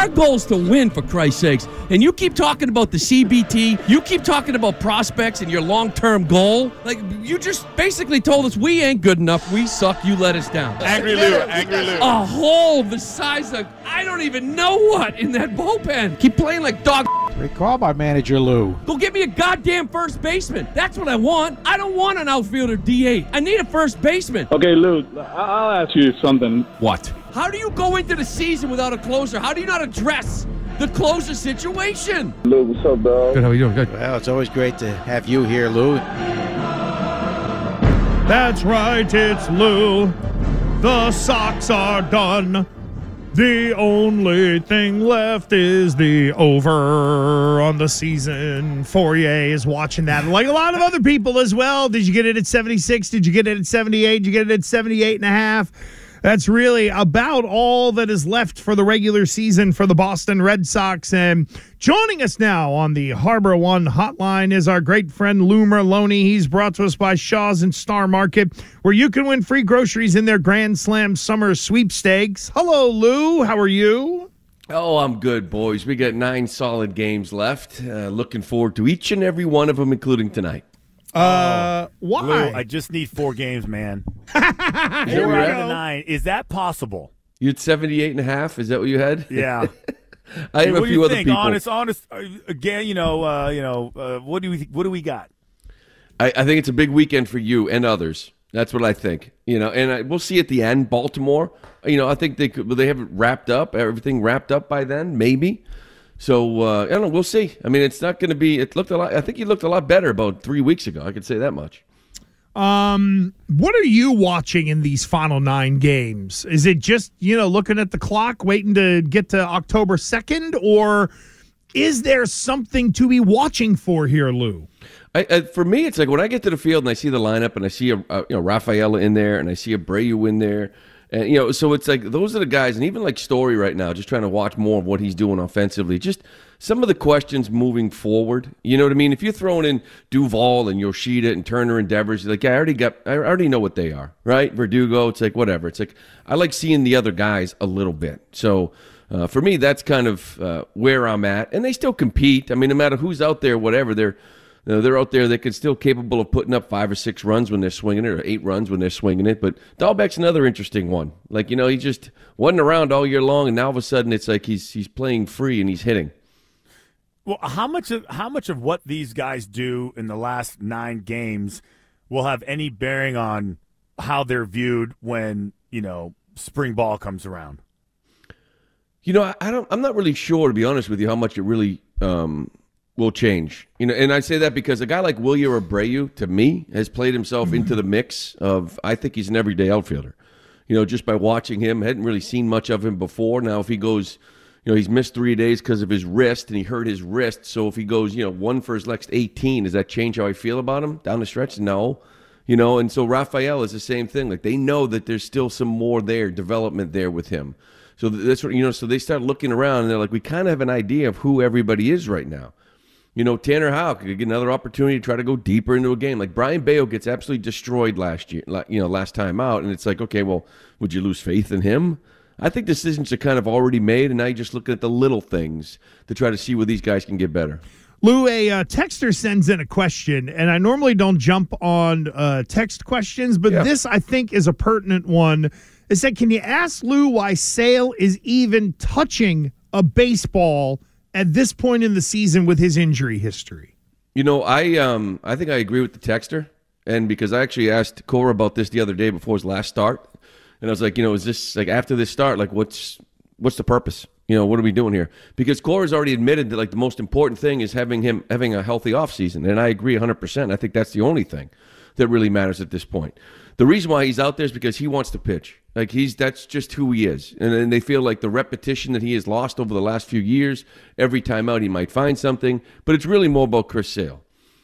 Our goal is to win, for Christ's sakes. And you keep talking about the CBT, you keep talking about prospects and your long term goal. Like, you just basically told us we ain't good enough. We suck. You let us down. Angry Lou, Angry Lou. A hole the size of, I don't even know what in that bullpen. Keep playing like dog. Great call by manager Lou. Go get me a goddamn first baseman. That's what I want. I don't want an outfielder DH. I need a first baseman. Okay, Lou, I'll ask you something. What? How do you go into the season without a closer? How do you not address the closer situation? Lou, what's up, dog? Good, how are you doing? Good. Well, it's always great to have you here, Lou. That's right, it's Lou. The Sox are done. The only thing left is the over on the season. Fauria is watching that, like a lot of other people as well. Did you get it at 76? Did you get it at 78? Did you get it at 78 and a half? That's really about all that is left for the regular season for the Boston Red Sox. And joining us now on the Harbor One hotline is our great friend Lou Merloni. He's brought to us by Shaw's and Star Market, where you can win free groceries in their Grand Slam Summer Sweepstakes. Hello, Lou. How are you? Oh, I'm good, boys. We got nine solid games left. Uh, looking forward to each and every one of them, including tonight. Uh, why? Lou, I just need four games, man. Here Four we out of go. nine. Is that possible? You had 78 and a half? Is that what you had? Yeah. I have what a do few you other think? people. Honest, honest. uh, Again, you know, uh, you know, uh, what do we, what do we got? I, I think it's a big weekend for you and others. That's what I think. You know, and I, we'll see at the end. Baltimore. You know, I think they could. Will they have it wrapped up? Everything wrapped up by then? Maybe. So uh, I don't know. We'll see. I mean, it's not going to be. It looked a lot. I think he looked a lot better about three weeks ago. I could say that much. Um, what are you watching in these final nine games? Is it just you know looking at the clock, waiting to get to October second, or is there something to be watching for here, Lou? I, I, for me, it's like when I get to the field and I see the lineup and I see a, a you know Rafaela in there and I see a Abreu in there, and you know, so it's like those are the guys, and even like Story right now, just trying to watch more of what he's doing offensively. Just some of the questions moving forward. You know what I mean? If you're throwing in Duvall and Yoshida and Turner and Devers, like I already got, I already know what they are, right? Verdugo, it's like whatever. It's like I like seeing the other guys a little bit. So. Uh, for me, that's kind of uh, where I'm at, and they still compete. I mean, no matter who's out there, whatever they're, you know, they're out there. They can still capable of putting up five or six runs when they're swinging it, or eight runs when they're swinging it. But Dalbec's another interesting one. Like you know, he just wasn't around all year long, and now all of a sudden it's like he's he's playing free and he's hitting. Well, how much of how much of what these guys do in the last nine games will have any bearing on how they're viewed when you know spring ball comes around? You know, I, I don't. I'm not really sure, to be honest with you, how much it really um, will change. You know, and I say that because a guy like Wilyer Abreu, to me, has played himself mm-hmm. into the mix of. I think he's an everyday outfielder. You know, just by watching him, hadn't really seen much of him before. Now, if he goes, you know, he's missed three days because of his wrist, and he hurt his wrist. So if he goes, you know, one for his next 18, does that change how I feel about him down the stretch? No. You know, and so Rafaela is the same thing. Like they know that there's still some more there, development there with him. So that's what you know. So they start looking around and they're like, we kind of have an idea of who everybody is right now. You know, Tanner Houck could get another opportunity to try to go deeper into a game. Like Brayan Bello gets absolutely destroyed last year, you know, last time out, and it's like, okay, well, would you lose faith in him? I think decisions are kind of already made, and now you're just looking at the little things to try to see where these guys can get better. Lou, a uh, texter sends in a question, and I normally don't jump on uh, text questions, but Yeah. this I think is a pertinent one. It said, "Can you ask Lou why Sale is even touching a baseball at this point in the season with his injury history?" You know, I um I think I agree with the texter, and because I actually asked Cora about this the other day before his last start, and I was like, you know, is this like after this start, like what's what's the purpose? You know, what are we doing here? Because Cora's already admitted that like the most important thing is having him having a healthy offseason. And I agree 100%. I think that's the only thing that really matters at this point. The reason why he's out there is because he wants to pitch. Like he's that's just who he is. And they feel like the repetition that he has lost over the last few years, every time out he might find something, but it's really more about Chris Sale.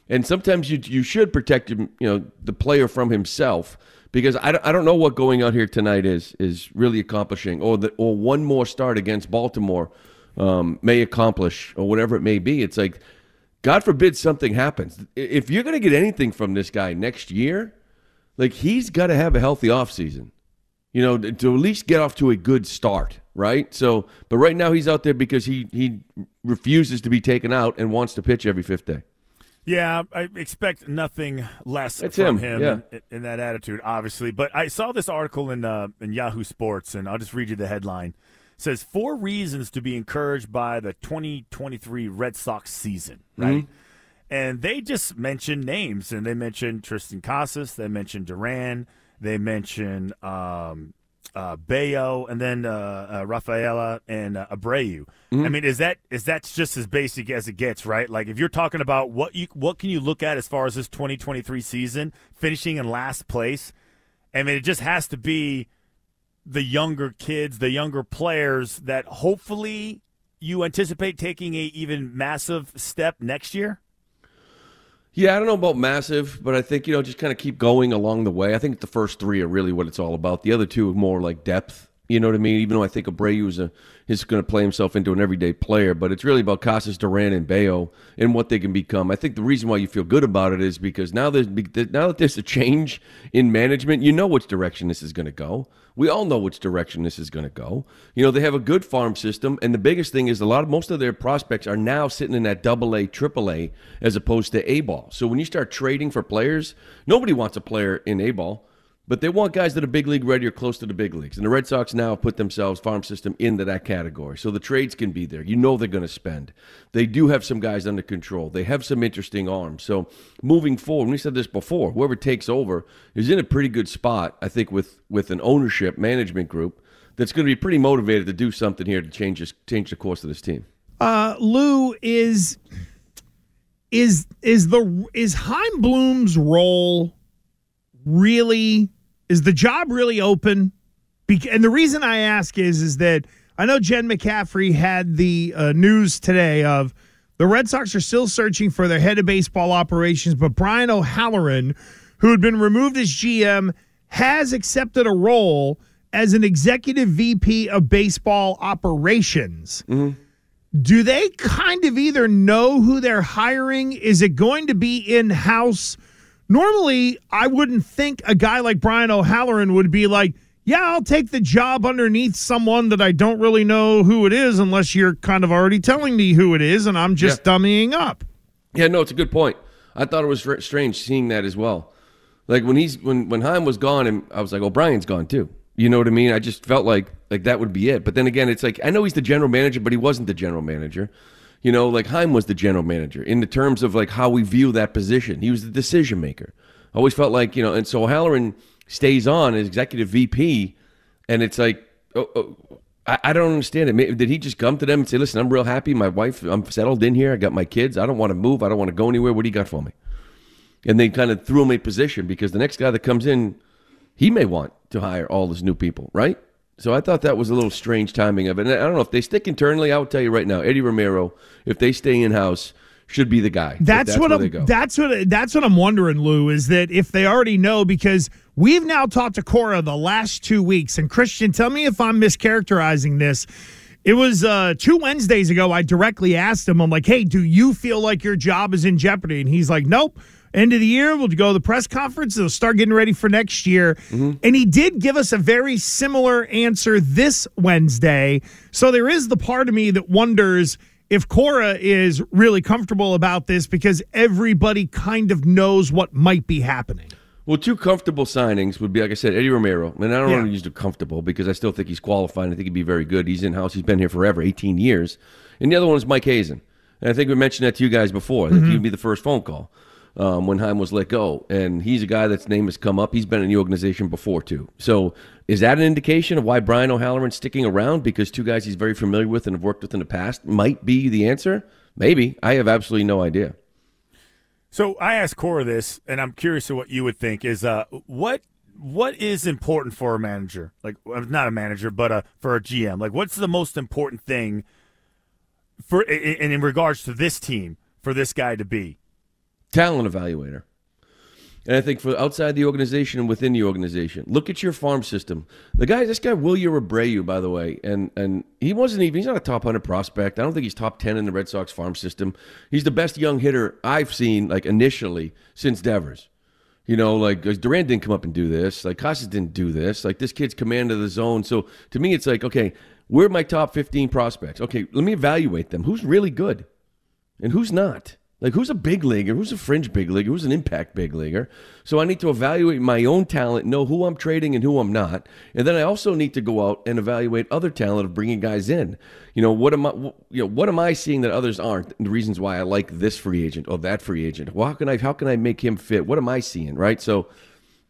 And sometimes you you should protect him, you know, the player from himself because I don't, I don't know what going out here tonight is is really accomplishing or the, or one more start against Baltimore um, may accomplish or whatever it may be. It's like God forbid something happens. If you're going to get anything from this guy next year, like he's got to have a healthy offseason. You know, to at least get off to a good start, right? So, but right now he's out there because he he refuses to be taken out and wants to pitch every fifth day. Yeah, I expect nothing less That's from him, him, yeah. in, in that attitude, obviously. But I saw this article in uh, in Yahoo Sports, and I'll just read you the headline. It says four reasons to be encouraged by the 2023 Red Sox season, right? Mm-hmm. And they just mentioned names, and they mentioned Triston Casas, they mentioned Duran, they mentioned um, uh, Bello, and then uh, uh, Rafaela and uh, Abreu. I mean, is that is that just as basic as it gets, right? Like, if you're talking about what you what can you look at as far as this 2023 season, finishing in last place, I mean, it just has to be the younger kids, the younger players that hopefully you anticipate taking a even massive step next year. Yeah, I don't know about massive, but I think you know just kind of keep going along the way. I think the first three are really what it's all about. The other two are more like depth. You know what I mean? Even though I think Abreu is a is going to play himself into an everyday player, but it's really about Casas, Duran, and Bello and what they can become. I think the reason why you feel good about it is because now there's now that there's a change in management, you know which direction this is going to go. We all know which direction this is going to go. You know they have a good farm system, and the biggest thing is a lot of most of their prospects are now sitting in that double A, triple A, as opposed to A ball. So when you start trading for players, nobody wants a player in A ball. But they want guys that are big league ready or close to the big leagues. And the Red Sox now put themselves, farm system, into that category. So the trades can be there. You know they're going to spend. They do have some guys under control. They have some interesting arms. So moving forward, we said this before, whoever takes over is in a pretty good spot, I think, with, with an ownership management group that's going to be pretty motivated to do something here to change, this, change the course of this team. Uh, Lou is is is the is Chaim Bloom's role really is the job really open? And the reason I ask is is that I know Jen McCaffrey had the uh, news today of the Red Sox are still searching for their head of baseball operations, but Brian O'Halloran, who had been removed as GM, has accepted a role as an executive VP of baseball operations do they kind of either know who they're hiring? Is it going to be in house? Normally, I wouldn't think a guy like Brian O'Halloran would be like, yeah, I'll take the job underneath someone that I don't really know who it is unless you're kind of already telling me who it is and I'm just dummying up. Yeah, no, it's a good point. I thought it was strange seeing that as well. Like when he's when when Chaim was gone, and I was like, "Oh, Brian's gone too." You know what I mean? I just felt like like that would be it. But then again, it's like I know he's the general manager, but he wasn't the general manager. You know, like Chaim was the general manager in the terms of like how we view that position. He was the decision maker. I always felt like you know, and so Halloran stays on as executive VP, and it's like, oh, oh, I, I don't understand it. Did he just come to them and say, "Listen, I'm real happy. My wife, I'm settled in here. I got my kids. I don't want to move. I don't want to go anywhere. What do you got for me?" And they kind of threw him a position because the next guy that comes in, he may want to hire all these new people, right? So I thought that was a little strange timing of it. And I don't know if they stick internally. I will tell you right now, Eddie Romero, if they stay in house, should be the guy. If That's, what I'm. That's what. That's what I'm wondering, Lou. Is that if they already know because we've now talked to Cora the last two weeks, and Christian, tell me if I'm mischaracterizing this. It was uh, two Wednesdays ago. I directly asked him. I'm like, "Hey, do you feel like your job is in jeopardy?" And he's like, "Nope." End of the year, we'll go to the press conference. They'll start getting ready for next year. Mm-hmm. And he did give us a very similar answer this Wednesday. So there is the part of me that wonders if Cora is really comfortable about this because everybody kind of knows what might be happening. Well, two comfortable signings would be, like I said, Eddie Romero. And I don't Yeah. want to use the comfortable because I still think he's qualified. I think he'd be very good. He's in house. He's been here forever, 18 years. And the other one is Mike Hazen. And I think we mentioned that to you guys before. That he'd be the first phone call. Um, when Chaim was let go, and he's a guy that's name has come up. He's been in the organization before too. So is that an indication of why Brian O'Halloran's sticking around? Because two guys he's very familiar with and have worked with in the past might be the answer. Maybe I have absolutely no idea. So I asked Cora this, and I'm curious of what you would think. Is uh, what what is important for a manager? Like, not a manager, but a, for a GM. Like, what's the most important thing for and in regards to this team for this guy to be? Talent evaluator. And I think for outside the organization and within the organization, look at your farm system. The guy, this guy Wilyer Abreu, by the way, and and he wasn't even he's not a top hundred prospect. I don't think he's top ten in the Red Sox farm system. He's the best young hitter I've seen, like initially since Devers. You know, like Duran didn't come up and do this. Like Casas didn't do this. Like this kid's command of the zone. So to me, it's like, okay, where are my top fifteen prospects? Okay, let me evaluate them. Who's really good, and who's not? Like who's a big leaguer? Who's a fringe big leaguer? Who's an impact big leaguer? So I need to evaluate my own talent, know who I'm trading and who I'm not, and then I also need to go out and evaluate other talent of bringing guys in. You know what am I? You know what am I seeing that others aren't? And the reasons why I like this free agent or that free agent. Well, how can I? How can I make him fit? What am I seeing? Right. So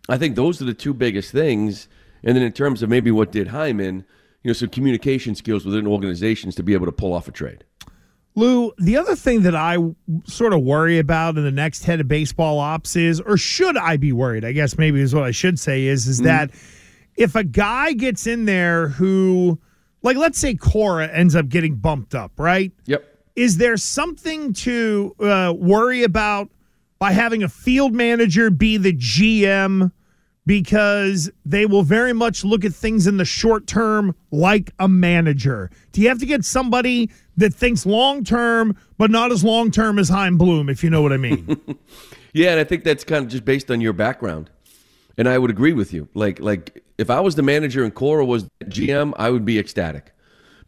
I think those are the two biggest things. And then in terms of maybe what did Hyman, you know, some communication skills within organizations to be able to pull off a trade. Lou, the other thing that I sort of worry about in the next head of baseball ops is, or should I be worried? I guess maybe is what I should say is, is that if a guy gets in there who, like, let's say Cora ends up getting bumped up, right? Yep. Is there something to uh, worry about by having a field manager be the GM? Because they will very much look at things in the short term like a manager. Do you have to get somebody that thinks long term, but not as long term as Chaim Bloom, if you know what I mean? Yeah, and I think that's kind of just based on your background. And I would agree with you. Like like if I was the manager and Cora was GM, I would be ecstatic.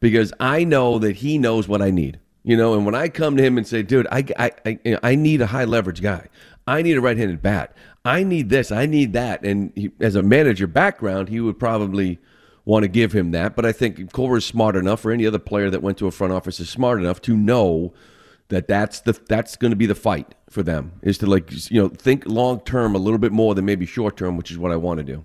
Because I know that he knows what I need. You know, and when I come to him and say, "Dude, I I I, I need a high leverage guy. I need a right-handed bat. I need this, I need that." And he, as a manager background, he would probably want to give him that, but I think Cora's smart enough or any other player that went to a front office is smart enough to know that that's the that's going to be the fight for them is to like you know think long term a little bit more than maybe short term, which is what I want to do.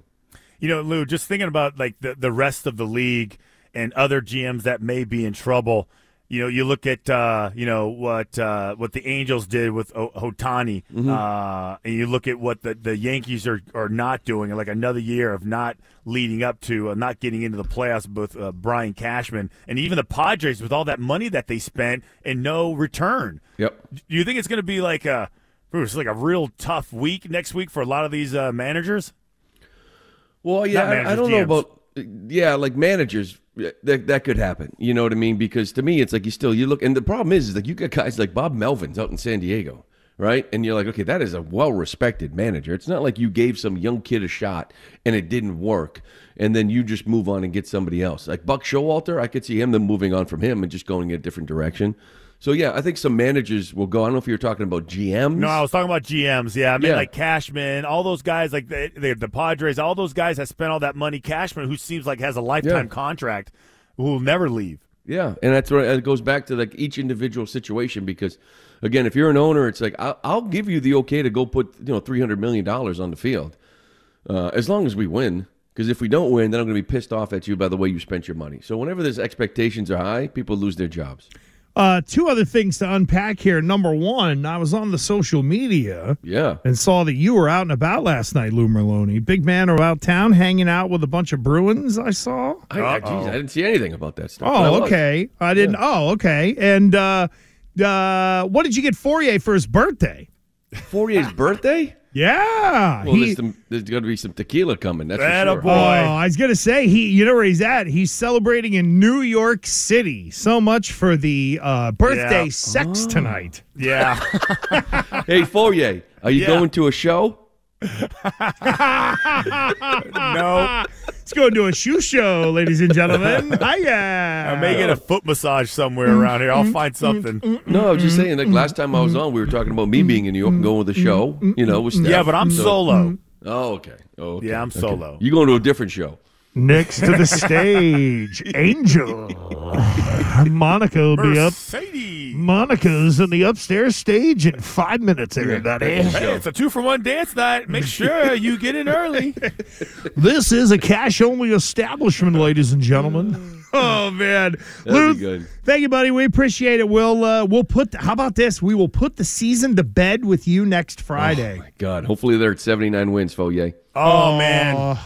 You know, Lou, just thinking about like the, the rest of the league and other GMs that may be in trouble. You know, you look at uh, you know what uh, what the Angels did with o- Ohtani, uh, and you look at what the, the Yankees are, are not doing, like another year of not leading up to uh, not getting into the playoffs with uh, Brian Cashman, and even the Padres with all that money that they spent and no return. Yep. Do you think it's going to be like a Bruce, like a real tough week next week for a lot of these uh, managers? Well, yeah, I, I don't know about yeah, like managers. That that could happen. You know what I mean? Because to me, it's like you still you look, and the problem is, is like you got guys like Bob Melvin's out in San Diego, right? And you're like, okay, that is a well respected manager. It's not like you gave some young kid a shot and it didn't work, and then you just move on and get somebody else. Like Buck Showalter, I could see him then moving on from him and just going in a different direction. So yeah, I think some managers will go. I don't know if you were talking about GMs. No, I was talking about GMs. Yeah, I mean Yeah. like Cashman, all those guys, like the, the the Padres, all those guys that spent all that money. Cashman, who seems like has a lifetime Yeah. contract, who will never leave. Yeah, and that's where it goes back to like each individual situation because, again, if you're an owner, it's like I'll, I'll give you the okay to go put you know three hundred million dollars on the field, uh, as long as we win. Because if we don't win, then I'm going to be pissed off at you by the way you spent your money. So whenever there's expectations are high, people lose their jobs. Uh, two other things to unpack here. Number one, I was on the social media Yeah, and saw that you were out and about last night, Lou Merloni. Big man about town hanging out with a bunch of Bruins, I saw. I, I, geez, I didn't see anything about that stuff. but I Oh, okay. I didn't. Oh, okay. And uh, uh, what did you get Fauria for his birthday? Fauria's birthday. Yeah. Well, he- there's, some, there's going to be some tequila coming. That's for sure. boy. Oh, I was gonna say he. You know where he's at? He's celebrating in New York City. So much for the uh, birthday Yeah. sex tonight. Yeah, Hey Fauria, are you Yeah. going to a show? No, Let's go to a shoe show, ladies and gentlemen. Hiya. I may get a foot massage somewhere around here. I'll find something. No, I was just saying. Like last time I was on, we were talking about me mm-hmm. being in New York and going with the show. You know, with Steph. Yeah, but I'm So- solo. Oh, okay. Oh, okay. Yeah, I'm Okay. solo. You going to a different show? Next to the stage, Angel. Monica will be up. Mercedes. Monica's in the upstairs stage in five minutes, everybody. Hey, it's a two for one dance night. Make sure you get in early. This is a cash only establishment, ladies and gentlemen. Oh man, Lou, be good. thank you, buddy. We appreciate it. We'll uh, we'll put. The, how about this? We will put the season to bed with you next Friday. My God, hopefully they're at 79 wins, Foye. Oh, man.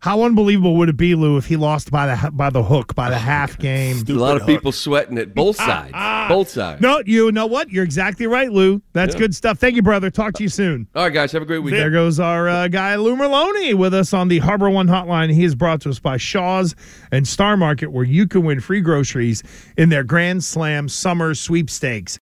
How unbelievable would it be, Lou, if he lost by the by the hook by the half game? A lot of people sweating it, both sides, both sides. No, you know what? You're exactly right, Lou. That's good stuff. Thank you, brother. Talk to you soon. All right, guys, have a great week. There goes our uh, guy Lou Merloni with us on the Harbor One Hotline. He is brought to us by Shaw's and Star Market, where you can win free groceries in their Grand Slam Summer Sweepstakes.